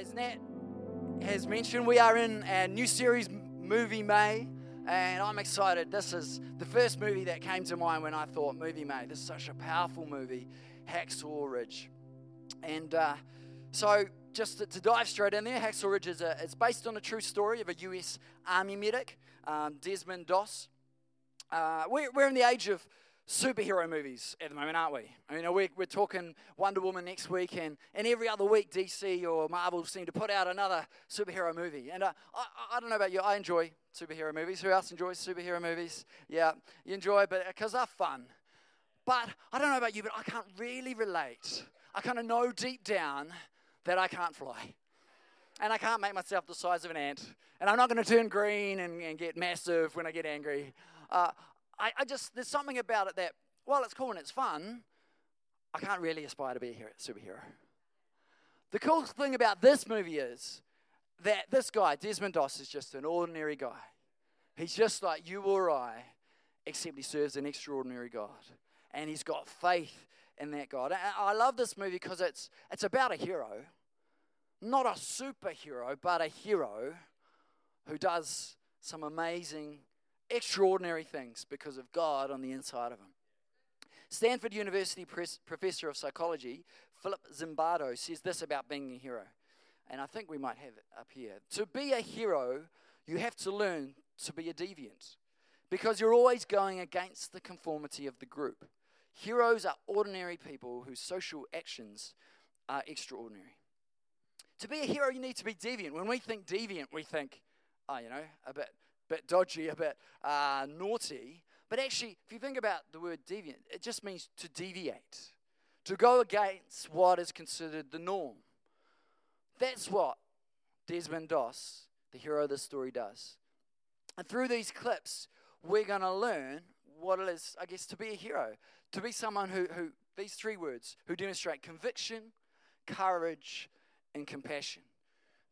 as Nat has mentioned, we are in our new series, Movie May, and I'm excited. This is the first movie that came to mind when I thought Movie May. This is such a powerful movie, Hacksaw Ridge. And uh, so, just to, to, dive straight in there, Hacksaw Ridge is a, it's based on a true story of a U.S. Army medic, um, Desmond Doss. Uh, we're, we're in the age of superhero movies at the moment, aren't we? I mean, we're, we're talking Wonder Woman next week, and, and every other week, DC or Marvel seem to put out another superhero movie. And uh, I, I don't know about you, I enjoy superhero movies. Who else enjoys superhero movies? Yeah, you enjoy, but because they're fun. But I don't know about you, but I can't really relate. I kind of know deep down that I can't fly. And I can't make myself the size of an ant. And I'm not going to turn green and, and, get massive when I get angry. Uh, I, I just, there's something about it that, while it's cool and it's fun, I can't really aspire to be a hero, superhero. The cool thing about this movie is that this guy, Desmond Doss, is just an ordinary guy. He's just like you or I, except he serves an extraordinary God. And he's got faith in that God. And I love this movie because it's, it's about a hero, not a superhero, but a hero who does some amazing extraordinary things because of God on the inside of him. Stanford University professor of psychology, Philip Zimbardo, says this about being a hero. And I think we might have it up here. To be a hero, you have to learn to be a deviant because you're always going against the conformity of the group. Heroes are ordinary people whose social actions are extraordinary. To be a hero, you need to be deviant. When we think deviant, we think, oh, you know, a bit bit dodgy, a bit uh, naughty. But actually, if you think about the word deviant, it just means to deviate, to go against what is considered the norm. That's what Desmond Doss, the hero of this story, does. And through these clips, we're going to learn what it is, I guess, to be a hero, to be someone who, who these three words, who demonstrate conviction, courage, and compassion.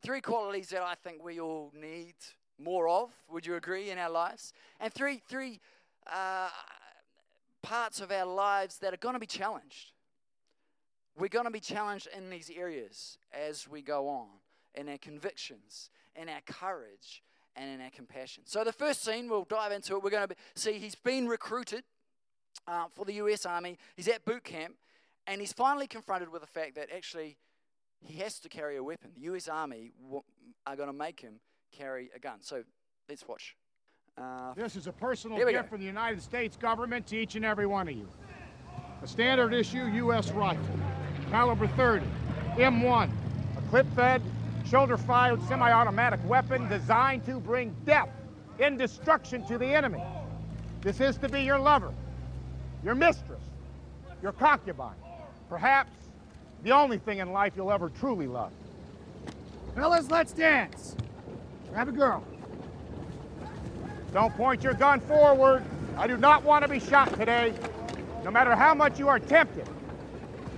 Three qualities that I think we all need more of, would you agree, in our lives? And three, three uh, parts of our lives that are going to be challenged. We're going to be challenged in these areas as we go on, in our convictions, in our courage, and in our compassion. So, the first scene, we'll dive into it. We're going to see he's been recruited uh, for the US Army, he's at boot camp, and he's finally confronted with the fact that actually he has to carry a weapon. The US Army are going to make him carry a gun. So let's watch. Uh, this is a personal gift go. from the United States government to each and every one of you. A standard issue U.S. rifle, caliber 30, M1, a clip-fed, shoulder-fired semi-automatic weapon designed to bring death and destruction to the enemy. This is to be your lover, your mistress, your concubine, perhaps the only thing in life you'll ever truly love. Fellas, let's dance. Grab a girl. Don't point your gun forward. I do not want to be shot today. No matter how much you are tempted,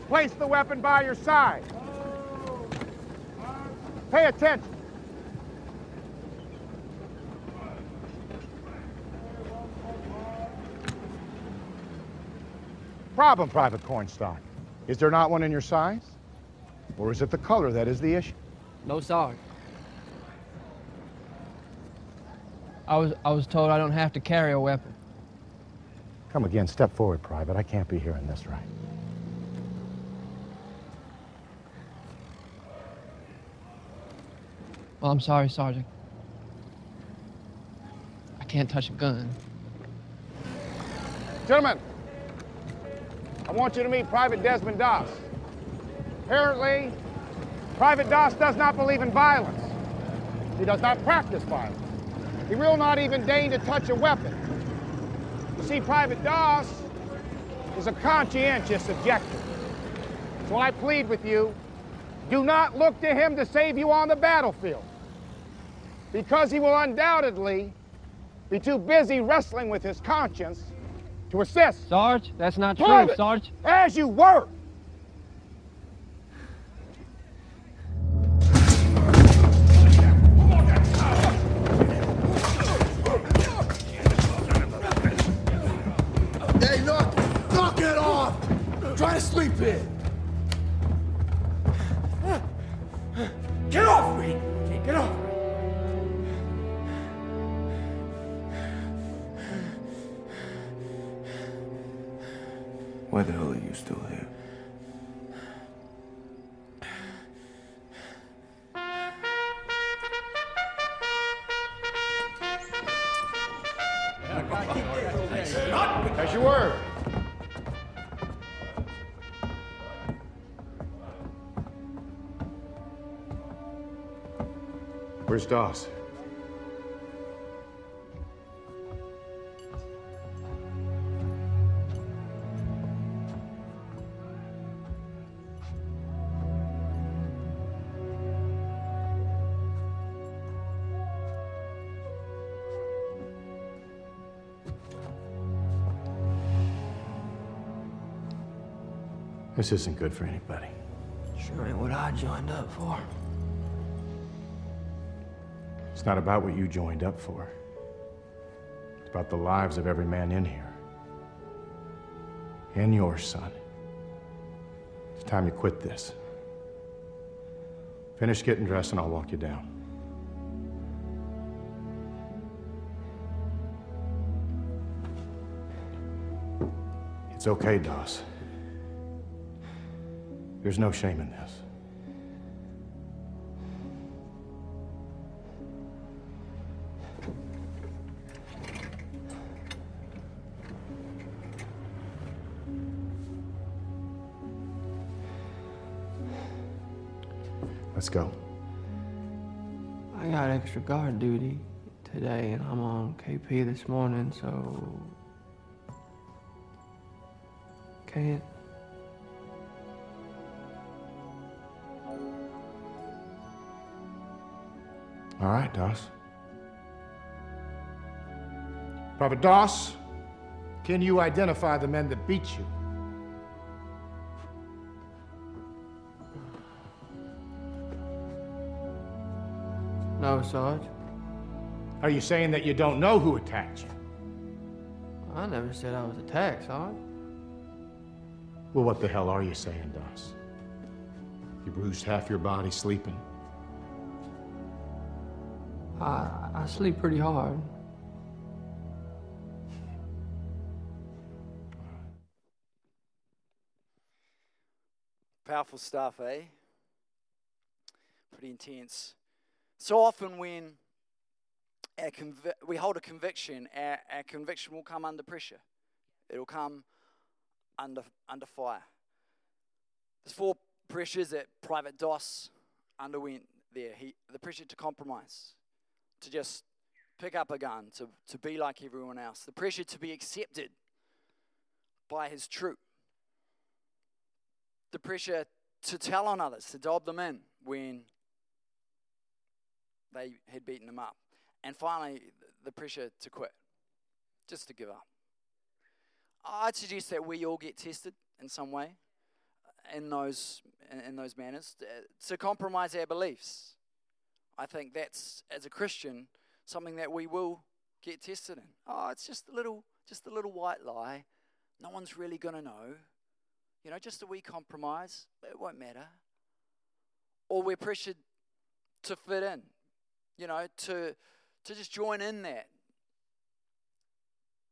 place the weapon by your side. Pay attention. Problem, Private Cornstalk. Is there not one in your size? Or is it the color that is the issue? No, sir. I was, I was told I don't have to carry a weapon. Come again. Step forward, Private. I can't be hearing this right. Well, I'm sorry, Sergeant. I can't touch a gun. Gentlemen, I want you to meet Private Desmond Doss. Apparently, Private Doss does not believe in violence. He does not practice violence. He will not even deign to touch a weapon. You see, Private Doss is a conscientious objector. So I plead with you, do not look to him to save you on the battlefield. Because he will undoubtedly be too busy wrestling with his conscience to assist. Sarge, that's not Private, true, Sarge. As you were. Trying to sleep in. Get off me! Get off me! Why the hell are you still here? As you word. Where's Doss? This isn't good for anybody. Sure ain't what I joined up for. It's not about what you joined up for. It's about the lives of every man in here. And your son. It's time you quit this. Finish getting dressed and I'll walk you down. It's okay, Doss. There's no shame in this. Go. I got extra guard duty today, and I'm on KP this morning, so. Can't. All right, Doss. Private Doss, can you identify the men that beat you? No, Sarge. Are you saying that you don't know who attacked you? I never said I was attacked, Sarge. Well, what the hell are you saying, Doss? You bruised half your body sleeping. I, I sleep pretty hard. Powerful stuff, eh? Pretty intense. So often when we hold a conviction, our, our conviction will come under pressure. It'll come under, under fire. There's four pressures that Private Doss underwent there. He, the pressure to compromise, to just pick up a gun, to, to be like everyone else. The pressure to be accepted by his troop the pressure to tell on others, to dob them in when they had beaten them up. And finally, the pressure to quit, just to give up. I'd suggest that we all get tested in some way in those, in those manners uh, to compromise our beliefs. I think that's, as a Christian, something that we will get tested in. Oh, it's just a little, just a little white lie. No one's really going to know. You know, just a wee compromise, it won't matter. Or we're pressured to fit in, you know, to, to just join in that.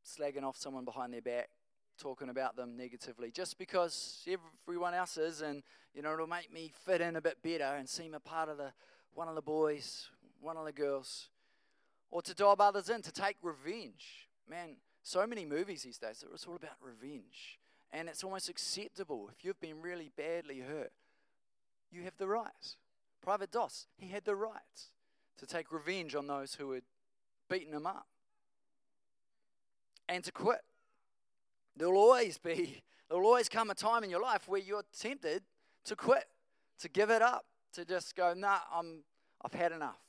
Slagging off someone behind their back, talking about them negatively, just because everyone else is, and, you know, it'll make me fit in a bit better and seem a part of the one of the boys, one of the girls. Or to dob others in, to take revenge. Man, so many movies these days, it's all about revenge and it's almost acceptable. If you've been really badly hurt, you have the right. Private Doss, he had the right to take revenge on those who had beaten him up and to quit. There'll always be, there'll always come a time in your life where you're tempted to quit, to give it up, to just go, nah, I'm, I've had enough.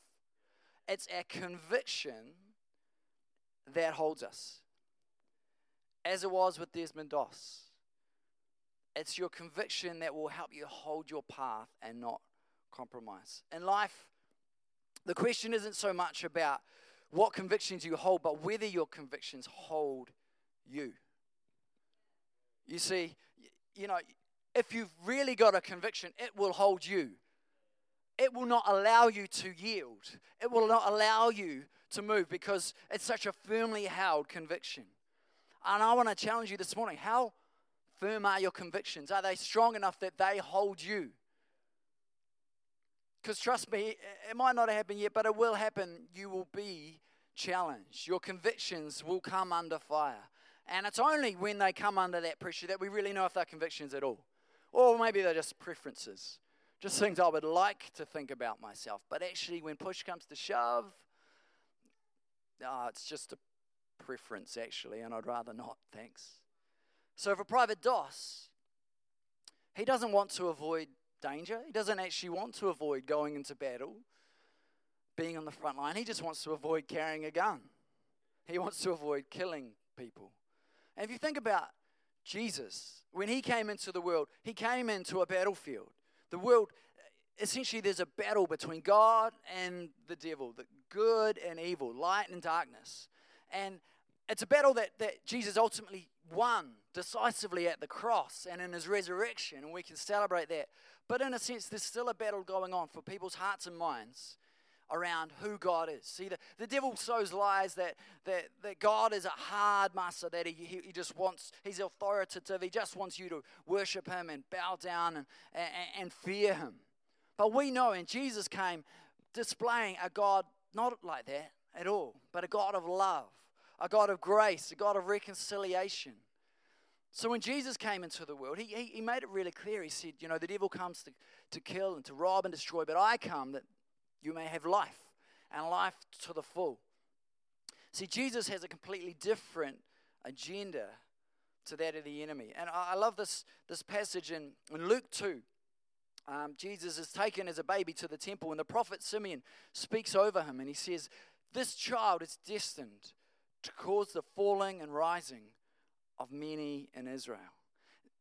It's our conviction that holds us, as it was with Desmond Doss. It's your conviction that will help you hold your path and not compromise. In life, the question isn't so much about what convictions you hold, but whether your convictions hold you. You see, you know, if you've really got a conviction, it will hold you. it will not allow you to yield. It will not allow you to move because it's such a firmly held conviction. And I want to challenge you this morning how firm are your convictions? Are they strong enough that they hold you? Because trust me, it might not happen yet, but it will happen. You will be challenged. Your convictions will come under fire. And it's only when they come under that pressure that we really know if they're convictions at all. Or maybe they're just preferences, just things I would like to think about myself. But actually, when push comes to shove, oh, it's just a preference, actually, and I'd rather not, thanks. So for Private Doss, he doesn't want to avoid danger. He doesn't actually want to avoid going into battle, being on the front line. He just wants to avoid carrying a gun. He wants to avoid killing people. And if you think about Jesus, when he came into the world, he came into a battlefield. The world, essentially, there's a battle between God and the devil, the good and evil, light and darkness. And it's a battle that, that Jesus ultimately won decisively at the cross and in his resurrection, and we can celebrate that. But in a sense, there's still a battle going on for people's hearts and minds around who God is. See, the, the devil sows lies that, that, that God is a hard master, that he, he, he just wants, he's authoritative, he just wants you to worship him and bow down and, and, and fear him. But we know, and Jesus came displaying a God not like that at all, but a God of love, a God of grace, a God of reconciliation. So when Jesus came into the world, he, he, he, made it really clear. He said, You know, the devil comes to, to kill and to rob and destroy, but I come that you may have life and life to the full. See, Jesus has a completely different agenda to that of the enemy. And I, I love this, this passage in, in Luke 2. Um, Jesus is taken as a baby to the temple, and the prophet Simeon speaks over him, and he says, This child is destined to cause the falling and rising of many in Israel.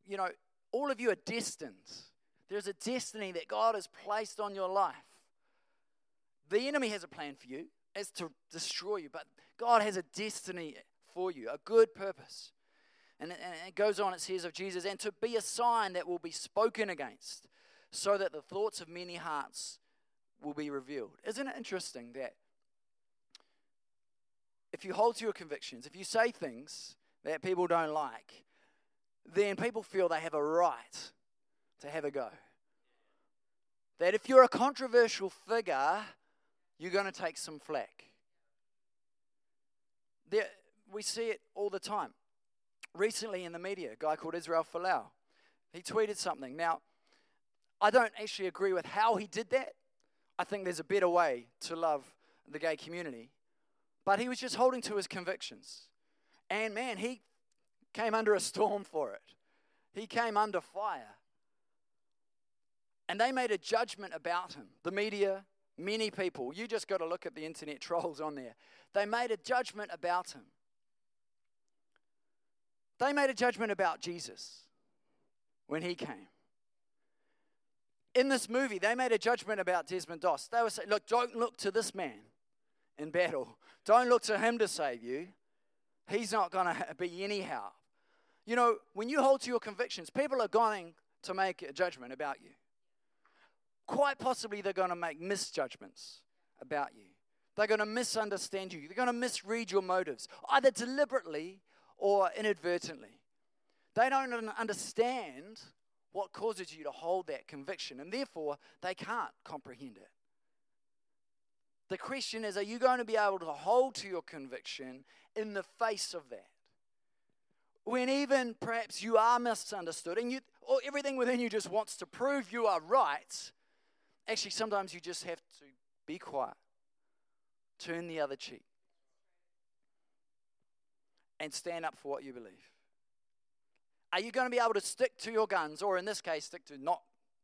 You know, all of you are destined. There's a destiny that God has placed on your life. The enemy has a plan for you, as to destroy you, but God has a destiny for you, a good purpose. And it goes on, it says of Jesus, and to be a sign that will be spoken against, so that the thoughts of many hearts will be revealed. Isn't it interesting that if you hold to your convictions, if you say things that people don't like, then people feel they have a right to have a go. That if you're a controversial figure, you're going to take some flack. There, we see it all the time. Recently in the media, a guy called Israel Folau, he tweeted something. Now, I don't actually agree with how he did that. I think there's a better way to love the gay community. But he was just holding to his convictions. And man, he came under a storm for it. He came under fire. And they made a judgment about him. The media, Many people, you just got to look at the internet trolls on there. They made a judgment about him. They made a judgment about Jesus when he came. In this movie, they made a judgment about Desmond Doss. They were saying, Look, don't look to this man in battle. Don't look to him to save you. He's not going to be any help. You know, when you hold to your convictions, people are going to make a judgment about you quite possibly they're going to make misjudgments about you. They're going to misunderstand you. They're going to misread your motives, either deliberately or inadvertently. They don't understand what causes you to hold that conviction, and therefore they can't comprehend it. The question is are you going to be able to hold to your conviction in the face of that? When even perhaps you are misunderstood and you, or everything within you just wants to prove you are right, Actually, sometimes you just have to be quiet, turn the other cheek, and stand up for what you believe. Are you going to be able to stick to your guns, or in this case, stick to not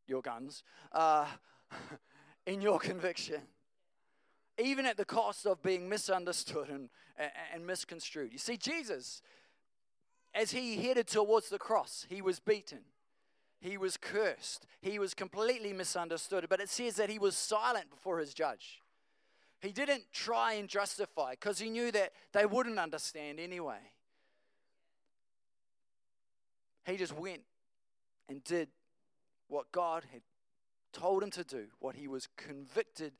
your guns, uh, in your conviction? Even at the cost of being misunderstood and, and misconstrued. You see, Jesus, as he headed towards the cross, he was beaten. He was cursed. He was completely misunderstood. But it says that he was silent before his judge. He didn't try and justify because he knew that they wouldn't understand anyway. He just went and did what God had told him to do, what he was convicted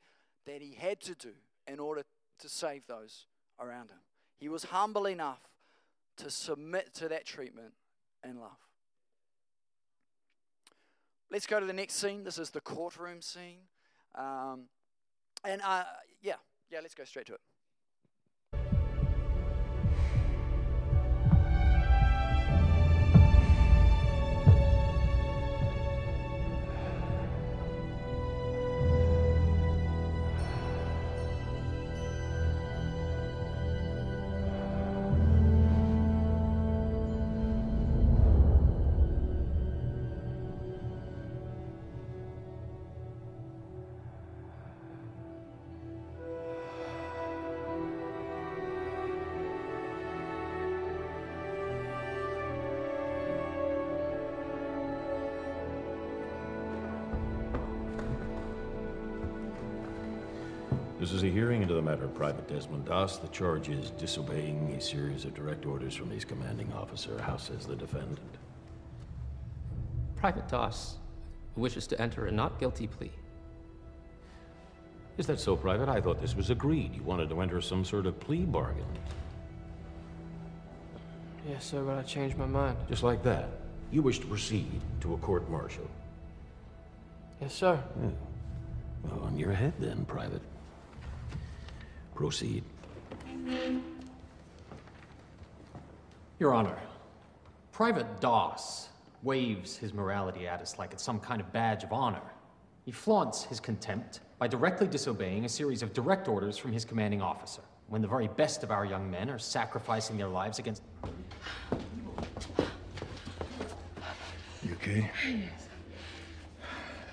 that he had to do in order to save those around him. He was humble enough to submit to that treatment in love. Let's go to the next scene. This is the courtroom scene. Um, and uh, yeah, yeah, let's go straight to it. This is a hearing into the matter of Private Desmond Doss. The charge is disobeying a series of direct orders from his commanding officer. How says the defendant? Private Doss wishes to enter a not guilty plea. Is that so, Private? I thought this was agreed. You wanted to enter some sort of plea bargain. Yes, sir, but I changed my mind. Just like that. You wish to proceed to a court martial. Yes, sir. Hmm. Well, on your head then, Private. Proceed. Your Honor, Private Doss waves his morality at us like it's some kind of badge of honor. He flaunts his contempt by directly disobeying a series of direct orders from his commanding officer, when the very best of our young men are sacrificing their lives against. You okay? Yes.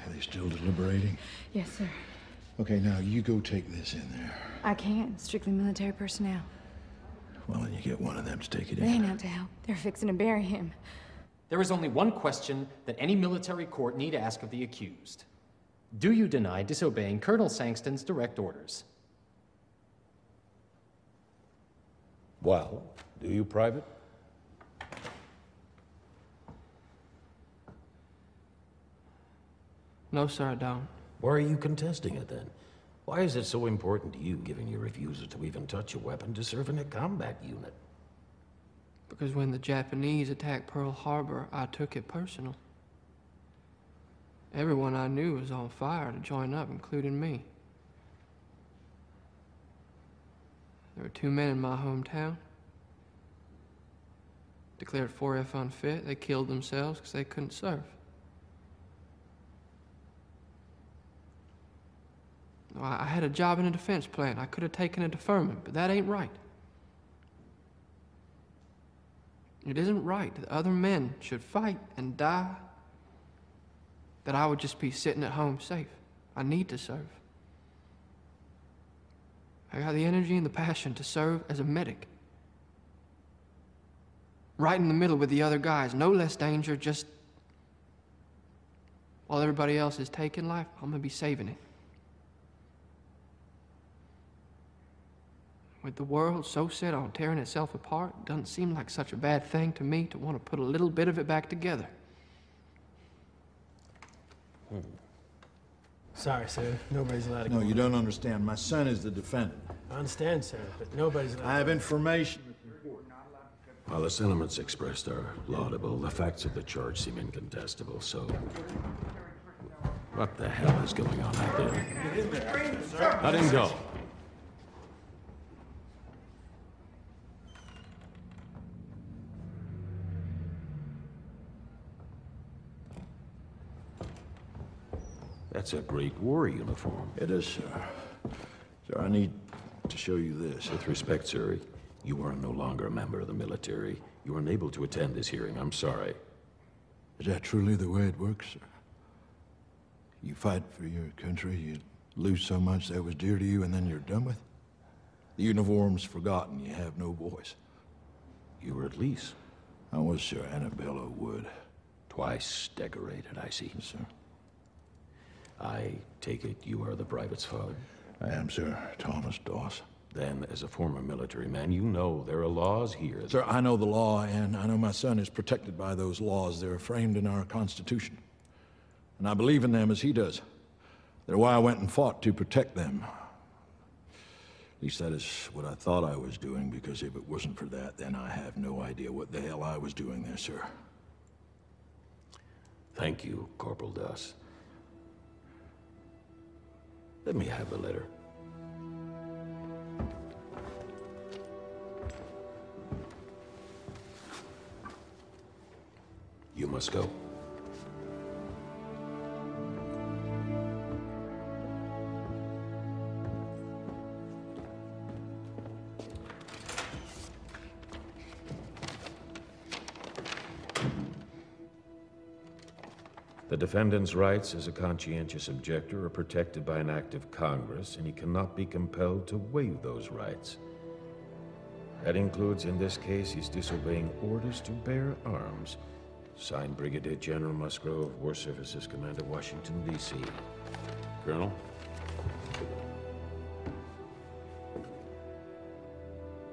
Are they still deliberating? Yes, sir. Okay, now you go take this in there. I can't. Strictly military personnel. Well, then you get one of them to take it They in. ain't out to help. They're fixing to bury him. There is only one question that any military court need ask of the accused Do you deny disobeying Colonel Sangston's direct orders? Well, do you, Private? No, sir, I don't. Why are you contesting it then? Why is it so important to you, given your refusal to even touch a weapon to serve in a combat unit? Because when the Japanese attacked Pearl Harbor, I took it personal. Everyone I knew was on fire to join up, including me. There were two men in my hometown. Declared 4F unfit. They killed themselves because they couldn't serve. I had a job in a defense plant. I could have taken a deferment, but that ain't right. It isn't right that other men should fight and die, that I would just be sitting at home safe. I need to serve. I got the energy and the passion to serve as a medic. Right in the middle with the other guys, no less danger, just while everybody else is taking life, I'm gonna be saving it. With the world so set on tearing itself apart, it doesn't seem like such a bad thing to me to want to put a little bit of it back together. Hmm. Sorry, sir. Nobody's allowed to No, go. you don't understand. My son is the defendant. I understand, sir, but nobody's allowed I have information. While the sentiments expressed are laudable, the facts of the charge seem incontestable, so. What the hell is going on out there? Let him go. That's a Great War uniform. It is, sir. Sir, I need to show you this. With respect, sir, you are no longer a member of the military. You are unable to attend this hearing. I'm sorry. Is that truly the way it works, sir? You fight for your country, you lose so much that was dear to you, and then you're done with? The uniform's forgotten, you have no voice. You were at least I was Sir at Belleau Wood. twice decorated, I see. Yes, sir. I take it you are the private's father? I am, sir. Thomas Doss. Then, as a former military man, you know there are laws here. that- Sir, I know the law, and I know my son is protected by those laws. They're framed in our Constitution. And I believe in them as he does. They're why I went and fought to protect them. At least that is what I thought I was doing, because if it wasn't for that, then I have no idea what the hell I was doing there, sir. Thank you, Corporal Doss. Let me have the letter. You must go. Defendant's rights as a conscientious objector are protected by an act of Congress, and he cannot be compelled to waive those rights. That includes, in this case, his disobeying orders to bear arms. Signed Brigadier General Musgrove, War Services Commander, Washington, D.C. Colonel?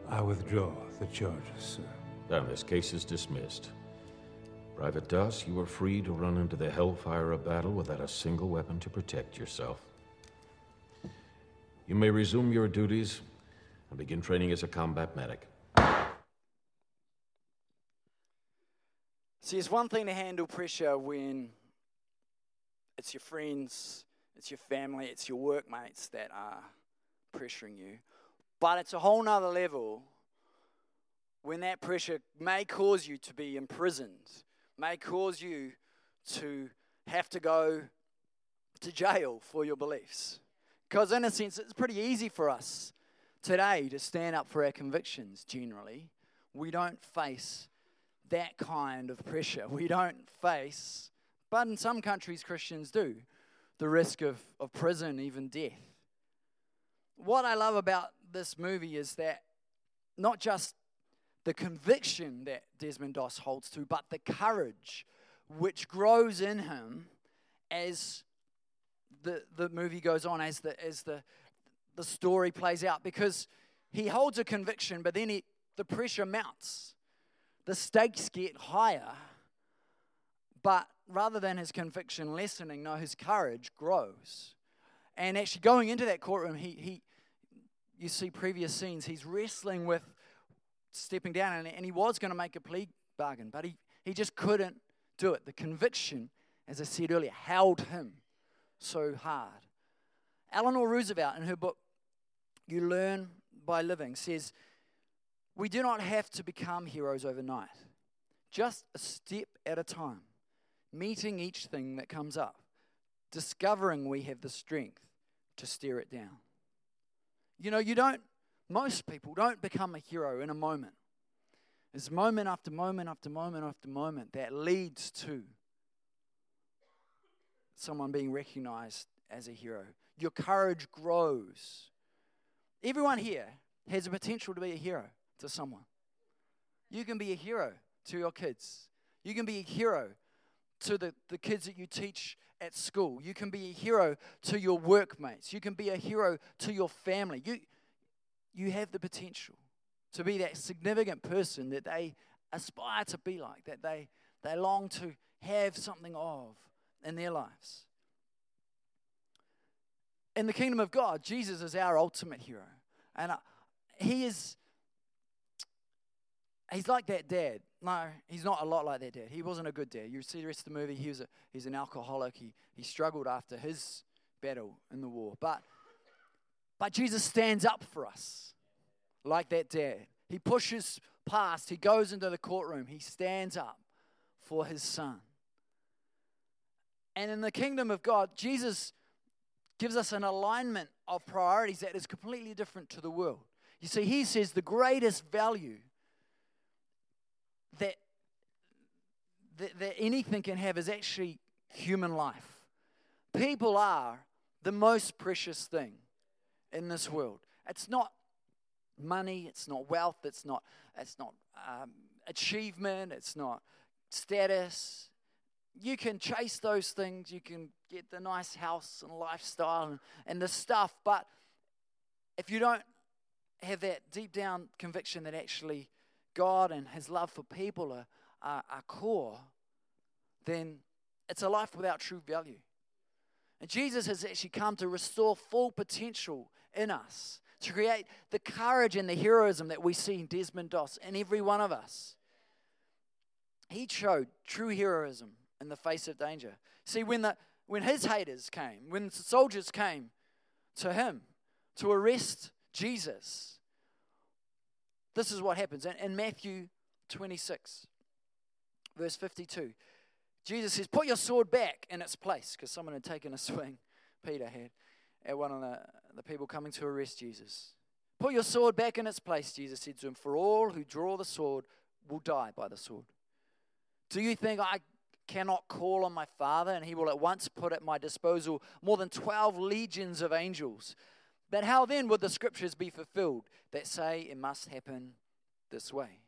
I withdraw the charges, sir. Then this case is dismissed. Private Doss, you are free to run into the hellfire of battle without a single weapon to protect yourself. You may resume your duties and begin training as a combat medic. See, it's one thing to handle pressure when it's your friends, it's your family, it's your workmates that are pressuring you. But it's a whole nother level when that pressure may cause you to be imprisoned, may cause you to have to go to jail for your beliefs. Because, in a sense, it's pretty easy for us today to stand up for our convictions generally. We don't face that kind of pressure. We don't face, but in some countries, Christians do, the risk of, of prison, even death. What I love about this movie is that not just the conviction that Desmond Doss holds to, but the courage which grows in him as the, the movie goes on, as the, as the, the story plays out. Because he holds a conviction, but then he, the pressure mounts the stakes get higher, but rather than his conviction lessening, no, his courage grows. And actually, going into that courtroom, he, he you see previous scenes, he's wrestling with stepping down, and, and he was going to make a plea bargain, but he, he just couldn't do it. The conviction, as I said earlier, held him so hard. Eleanor Roosevelt, in her book, You Learn by Living, says, we do not have to become heroes overnight, just a step at a time, meeting each thing that comes up, discovering we have the strength to stare it down. You know, you don't, most people don't become a hero in a moment. It's moment after moment after moment after moment that leads to someone being recognized as a hero. Your courage grows. Everyone here has the potential to be a hero to someone. You can be a hero to your kids. You can be a hero to the, the kids that you teach at school. You can be a hero to your workmates. You can be a hero to your family. You, you have the potential to be that significant person that they aspire to be like, that they, they long to have something of in their lives. In the kingdom of God, Jesus is our ultimate hero. And uh, he is he's like that dad. No, he's not a lot like that dad. He wasn't a good dad. You see the rest of the movie, he was a, he's an alcoholic. He, he struggled after his battle in the war. But, but Jesus stands up for us like that dad. He pushes past, he goes into the courtroom, he stands up for his son. And in the kingdom of God, Jesus gives us an alignment of priorities that is completely different to the world. You see, he says the greatest value that, that, that anything can have is actually human life. People are the most precious thing in this world. It's not money, it's not wealth, it's not, it's not um, achievement, it's not status. You can chase those things, you can get the nice house and lifestyle and, and the stuff, but if you don't have that deep down conviction that actually God and His love for people are, are, are core, then it's a life without true value. And Jesus has actually come to restore full potential in us, to create the courage and the heroism that we see in Desmond Doss in every one of us. He showed true heroism in the face of danger. See, when, the, when his haters came, when the soldiers came to him to arrest Jesus, this is what happens. In, in Matthew 26, verse 52, Jesus says, Put your sword back in its place, because someone had taken a swing, Peter had, at one of the, the people coming to arrest Jesus. Put your sword back in its place, Jesus said to him, for all who draw the sword will die by the sword. Do you think I cannot call on my Father and he will at once put at my disposal more than 12 legions of angels? But how then would the scriptures be fulfilled that say it must happen this way?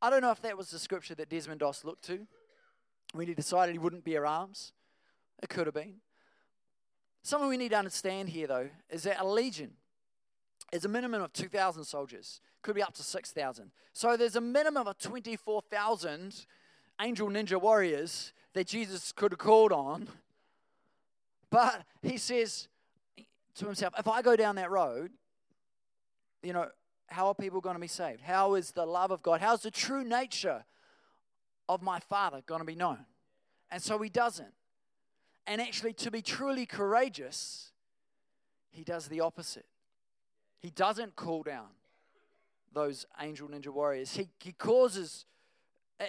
I don't know if that was the scripture that Desmond Doss looked to when he decided he wouldn't bear arms. It could have been. Something we need to understand here, though, is that a legion is a minimum of 2,000 soldiers, could be up to 6,000. So there's a minimum of 24,000 angel ninja warriors that Jesus could have called on. But he says to himself, if I go down that road, you know, how are people going to be saved? How is the love of God? How's the true nature of my Father going to be known? And so he doesn't. And actually, to be truly courageous, he does the opposite. He doesn't call down those angel ninja warriors. He, he causes, uh,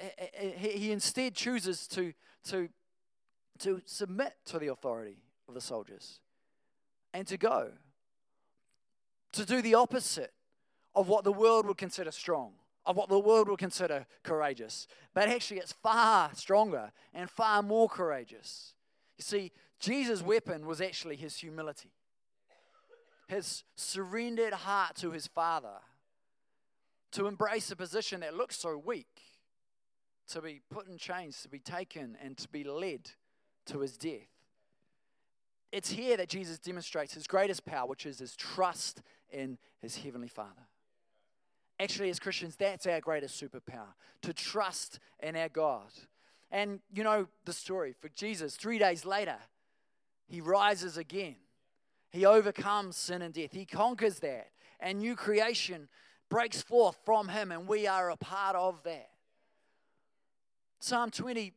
uh, uh, he, he instead chooses to, to, to submit to the authority of the soldiers and to go, to do the opposite of what the world would consider strong of what the world would consider courageous. But actually, it's far stronger and far more courageous. You see, Jesus' weapon was actually his humility, his surrendered heart to his Father, to embrace a position that looks so weak, to be put in chains, to be taken, and to be led to his death. It's here that Jesus demonstrates his greatest power, which is his trust in his heavenly Father. Actually, as Christians, that's our greatest superpower to trust in our God. And you know the story for Jesus, three days later, he rises again. He overcomes sin and death, he conquers that. And new creation breaks forth from him, and we are a part of that. Psalm 20,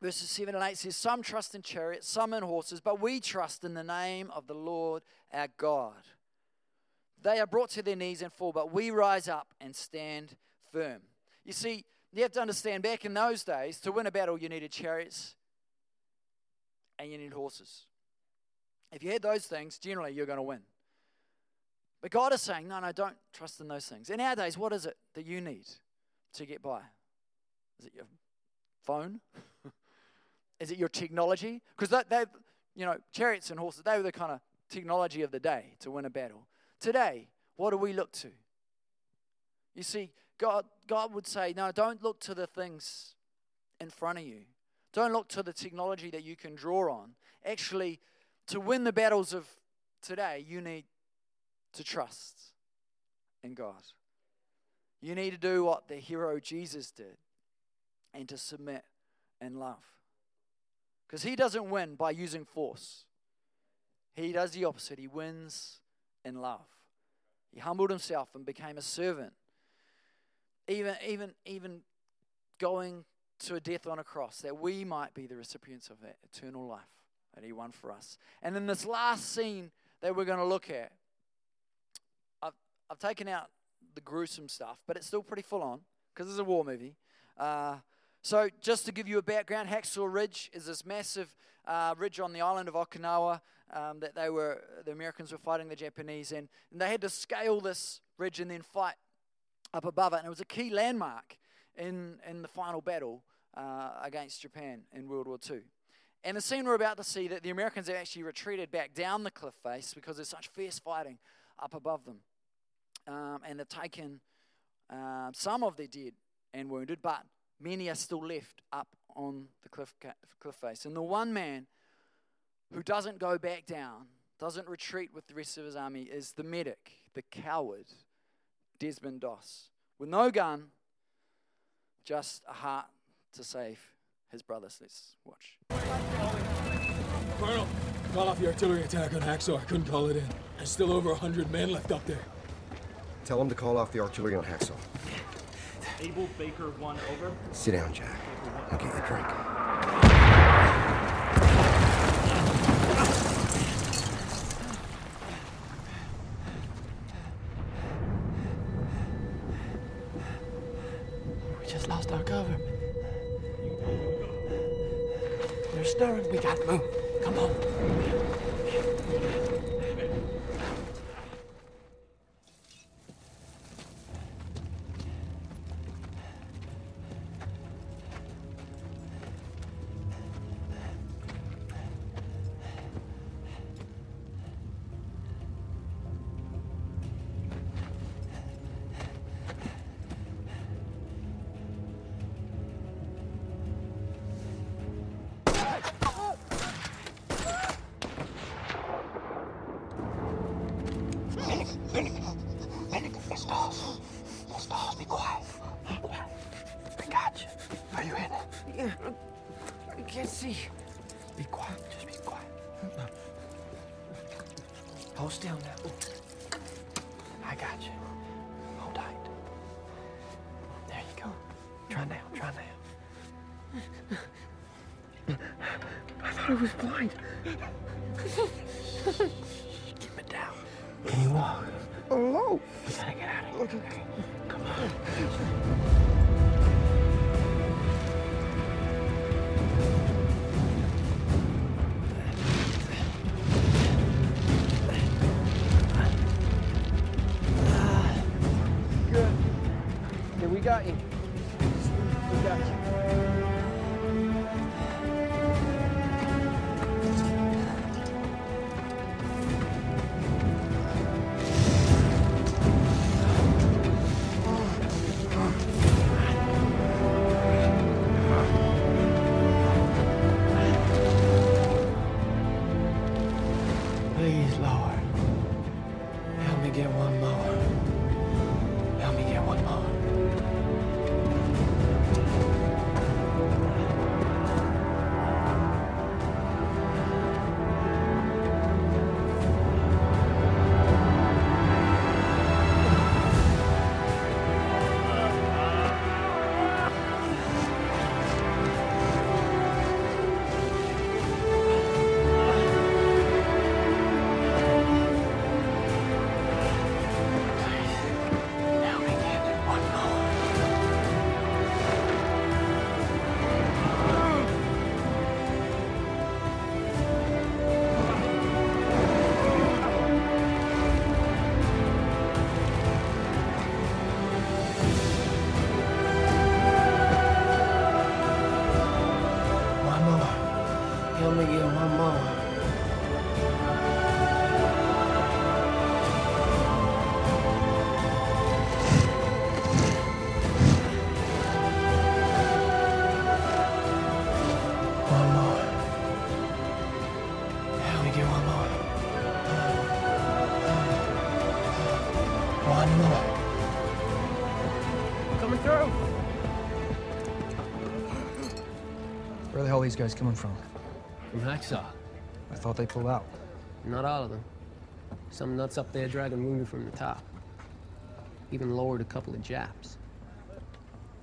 verses 7 and 8 says, Some trust in chariots, some in horses, but we trust in the name of the Lord our God. They are brought to their knees and fall, but we rise up and stand firm. You see, you have to understand back in those days, to win a battle, you needed chariots and you needed horses. If you had those things, generally you're going to win. But God is saying, no, no, don't trust in those things. In our days, what is it that you need to get by? Is it your phone? is it your technology? Because they, you know, chariots and horses, they were the kind of technology of the day to win a battle. Today, what do we look to? You see, God, God would say, no, don't look to the things in front of you. Don't look to the technology that you can draw on. Actually, to win the battles of today, you need to trust in God. You need to do what the hero Jesus did and to submit and love. Because he doesn't win by using force, he does the opposite. He wins in love. He humbled himself and became a servant. Even, even, even going to a death on a cross, that we might be the recipients of that eternal life that he won for us. And in this last scene that we're going to look at, I've, I've taken out the gruesome stuff, but it's still pretty full on because it's a war movie. Uh, so, just to give you a background, Hacksaw Ridge is this massive uh, ridge on the island of Okinawa um, that they were the Americans were fighting the Japanese, and, and they had to scale this ridge and then fight up above it. And it was a key landmark in in the final battle uh, against Japan in World War II. And the scene we're about to see that the Americans have actually retreated back down the cliff face because there's such fierce fighting up above them, um, and they've taken uh, some of their dead and wounded, but many are still left up on the cliff, cliff face. And the one man who doesn't go back down, doesn't retreat with the rest of his army, is the medic, the coward, Desmond Doss. With no gun, just a heart to save his brothers. Let's watch. Colonel, call off the artillery attack on Hacksaw. I couldn't call it in. There's still over 100 men left up there. Tell him to call off the artillery on Hacksaw. Able Baker 1 over. Sit down, Jack. I'll get you a drink. 来。嗯。Still now. I got you. Hold tight. There you go. Try now. Try now. I thought I was blind. Keep it down. Can you walk? Oh, Hello. We gotta get out of here. Okay. Coming through. Where the hell are these guys coming from? From Hacksaw. I thought they pulled out. Not all of them. Some nuts up there dragging wounded from the top. Even lowered a couple of Japs.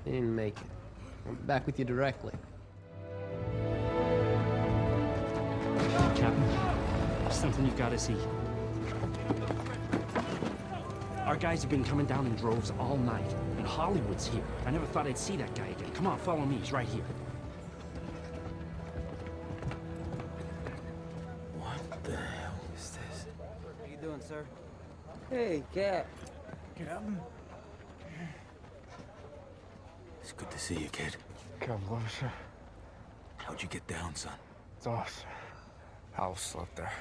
They didn't make it. I'll be back with you directly. Captain, something you've got to see. Guys have been coming down in droves all night, and Hollywood's here. I never thought I'd see that guy again. Come on, follow me. He's right here. What the hell is this? How you doing, sir? Hey, Cap. Captain. It's good to see you, kid. Come closer. How'd you get down, son? Doss. Hal slept there.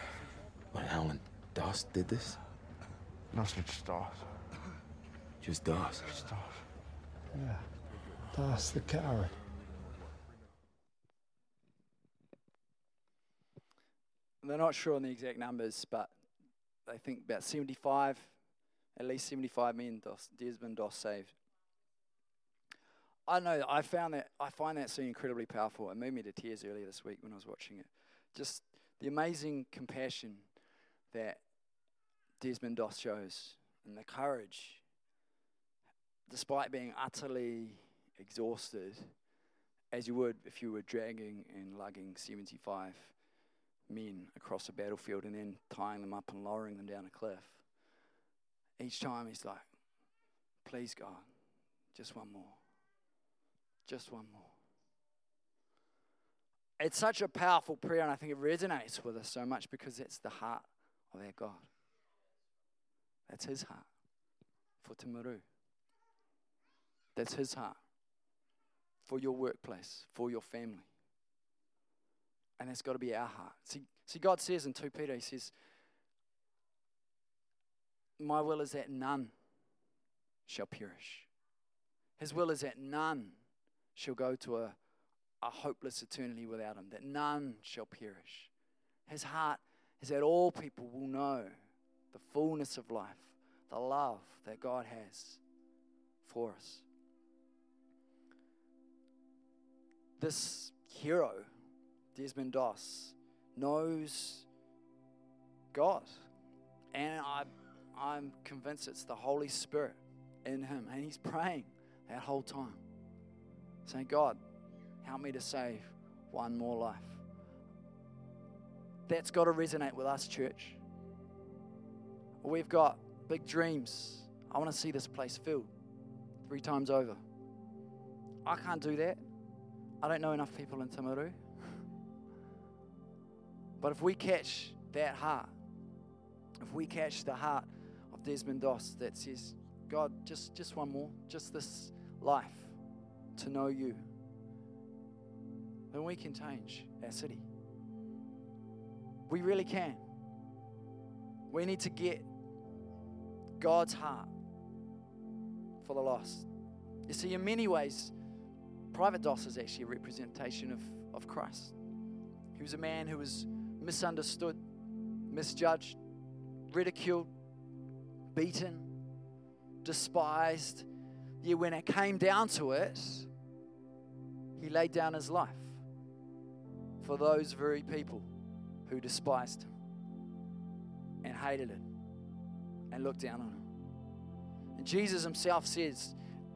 What, Helen Doss did this? No such Doss. Just Doss. Just Doss. Yeah. Doss the coward. They're not sure on the exact numbers, but they think about 75, at least 75 men Doss, Desmond Doss saved. I know I found that I find that scene incredibly powerful. It moved me to tears earlier this week when I was watching it. Just the amazing compassion that Desmond Doss shows and the courage, despite being utterly exhausted, as you would if you were dragging and lugging 75 men across a battlefield and then tying them up and lowering them down a cliff. Each time he's like, please, God, just one more. Just one more. It's such a powerful prayer, and I think it resonates with us so much because it's the heart of our God. That's His heart for Timaru. That's His heart for your workplace, for your family. And that's got to be our heart. See, see, God says in 2 Peter, He says, My will is that none shall perish. His will is that none shall go to a, a hopeless eternity without Him, that none shall perish. His heart is that all people will know the fullness of life, the love that God has for us. This hero, Desmond Doss, knows God. And I, I'm convinced it's the Holy Spirit in him. And he's praying that whole time, saying, God, help me to save one more life. That's got to resonate with us, church. We've got big dreams. I want to see this place filled three times over. I can't do that. I don't know enough people in Timaru. But if we catch that heart, if we catch the heart of Desmond Doss that says, God, just, just one more, just this life to know you, then we can change our city. We really can. We need to get God's heart for the lost. You see, in many ways, Private Doss is actually a representation of, of Christ. He was a man who was misunderstood, misjudged, ridiculed, beaten, despised. Yet when it came down to it, he laid down his life for those very people who despised him and hated him and looked down on him. And Jesus himself says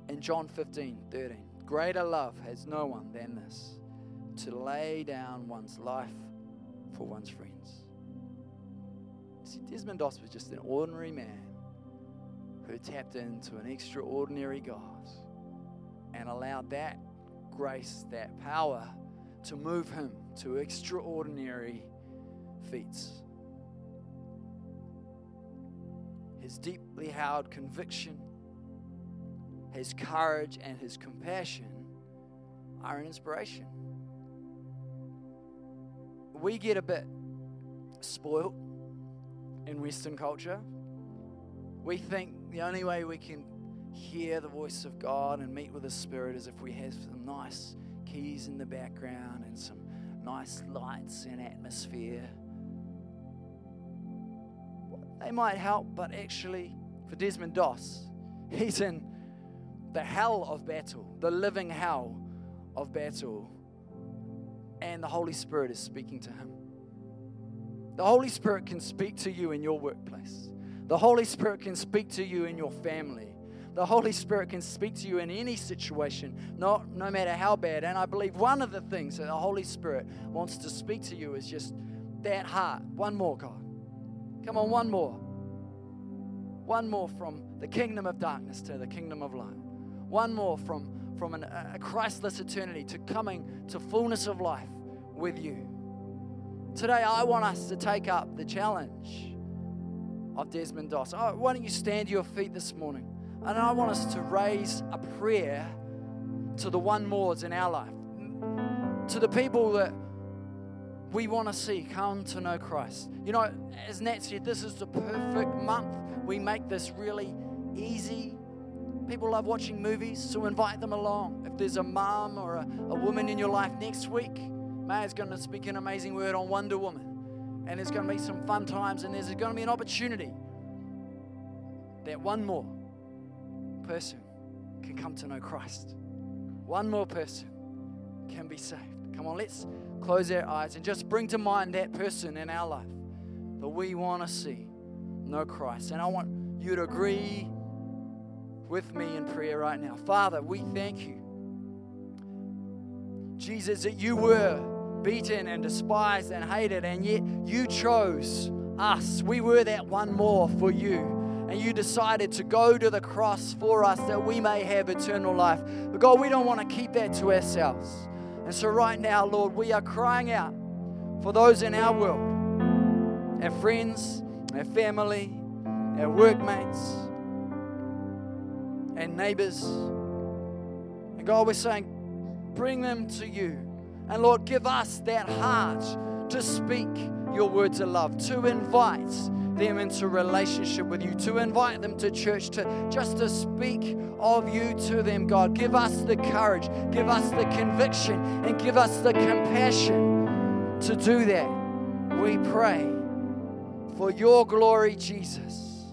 in John 15 13, Greater love has no one than this to lay down one's life for one's friends. See, Desmond Doss was just an ordinary man who tapped into an extraordinary God and allowed that grace, that power to move him to extraordinary feats. His deeply held conviction his courage and his compassion are an inspiration. We get a bit spoiled in Western culture. We think the only way we can hear the voice of God and meet with the Spirit is if we have some nice keys in the background and some nice lights and atmosphere. They might help, but actually, for Desmond Doss, he's in the hell of battle, the living hell of battle. And the Holy Spirit is speaking to him. The Holy Spirit can speak to you in your workplace. The Holy Spirit can speak to you in your family. The Holy Spirit can speak to you in any situation, not, no matter how bad. And I believe one of the things that the Holy Spirit wants to speak to you is just that heart. One more, God. Come on, one more. One more from the kingdom of darkness to the kingdom of light one more from, from an, a Christless eternity to coming to fullness of life with you. Today, I want us to take up the challenge of Desmond Doss. Oh, why don't you stand to your feet this morning? And I want us to raise a prayer to the one mores in our life, to the people that we want to see come to know Christ. You know, as Nat said, this is the perfect month. We make this really easy People love watching movies, so invite them along. If there's a mom or a, a woman in your life next week, May's going to speak an amazing word on Wonder Woman. And there's going to be some fun times, and there's going to be an opportunity that one more person can come to know Christ. One more person can be saved. Come on, let's close our eyes and just bring to mind that person in our life that we want to see know Christ. And I want you to agree with me in prayer right now. Father, we thank you, Jesus, that you were beaten and despised and hated, and yet you chose us. We were that one more for you. And you decided to go to the cross for us that we may have eternal life. But God, we don't want to keep that to ourselves. And so, right now, Lord, we are crying out for those in our world, our friends, our family, our workmates, and neighbors. And God, we're saying, bring them to you. And Lord, give us that heart to speak your words of love, to invite them into relationship with you, to invite them to church, to just to speak of you to them, God. Give us the courage, give us the conviction, and give us the compassion to do that. We pray for your glory, Jesus.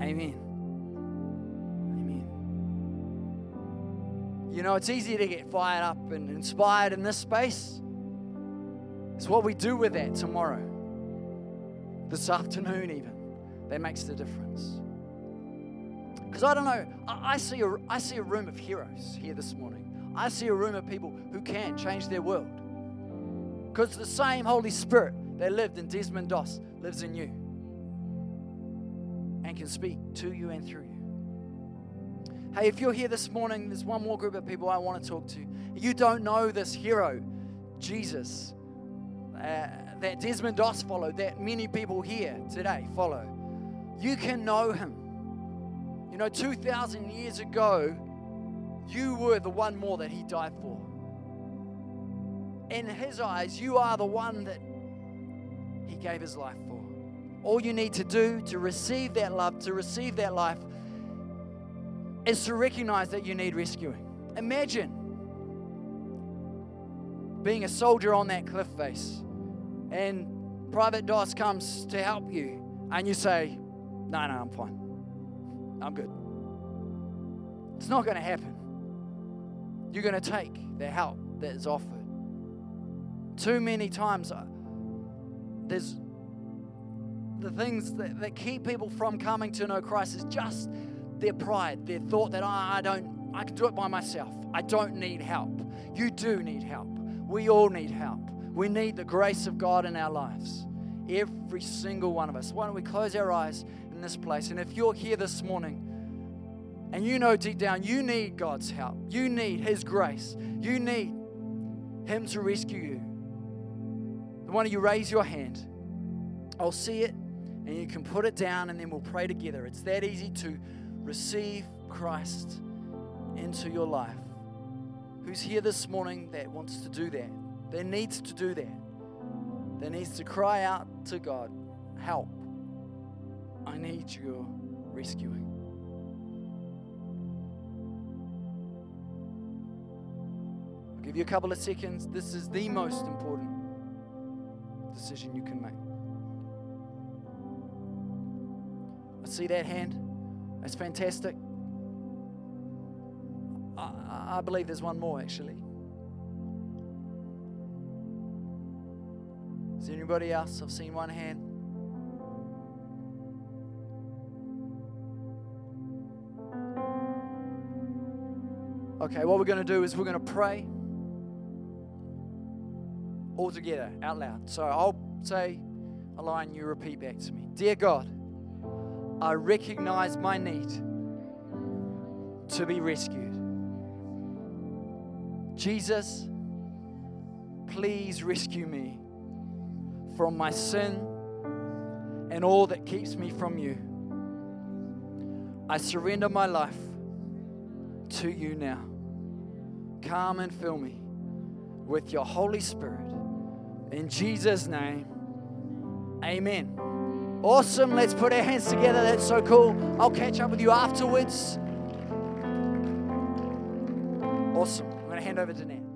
Amen. Amen. You know, it's easy to get fired up and inspired in this space. It's what we do with that tomorrow, this afternoon, even, that makes the difference. Because I don't know, I, I, see a, I see a room of heroes here this morning. I see a room of people who can change their world. Because the same Holy Spirit that lived in Desmond Doss lives in you and can speak to you and through you. Hey, if you're here this morning, there's one more group of people I want to talk to. You don't know this hero, Jesus uh, that Desmond Doss followed, that many people here today follow. You can know him. You know, 2,000 years ago, you were the one more that he died for. In his eyes, you are the one that he gave his life for. All you need to do to receive that love, to receive that life, is to recognize that you need rescuing. Imagine being a soldier on that cliff face and Private Doss comes to help you, and you say, No, no, I'm fine. I'm good. It's not going to happen. You're going to take the help that is offered. Too many times, uh, there's the things that, that keep people from coming to know Christ is just their pride, their thought that oh, I don't, I can do it by myself. I don't need help. You do need help. We all need help. We need the grace of God in our lives. Every single one of us. Why don't we close our eyes in this place? And if you're here this morning and you know deep down you need God's help, you need His grace, you need Him to rescue you, why don't you raise your hand? I'll see it and you can put it down and then we'll pray together. It's that easy to receive Christ into your life. Who's here this morning that wants to do that? That needs to do that. That needs to cry out to God, help. I need your rescuing. I'll give you a couple of seconds. This is the most important decision you can make. I see that hand. That's fantastic. I, I believe there's one more actually. Is there anybody else? I've seen one hand. Okay, what we're going to do is we're going to pray all together out loud. So I'll say a line, you repeat back to me. Dear God, I recognize my need to be rescued. Jesus, please rescue me from my sin and all that keeps me from you. I surrender my life to you now. Come and fill me with your Holy Spirit. In Jesus' name, amen. Awesome. Let's put our hands together. That's so cool. I'll catch up with you afterwards. Awesome. I'm going to hand over to Nat.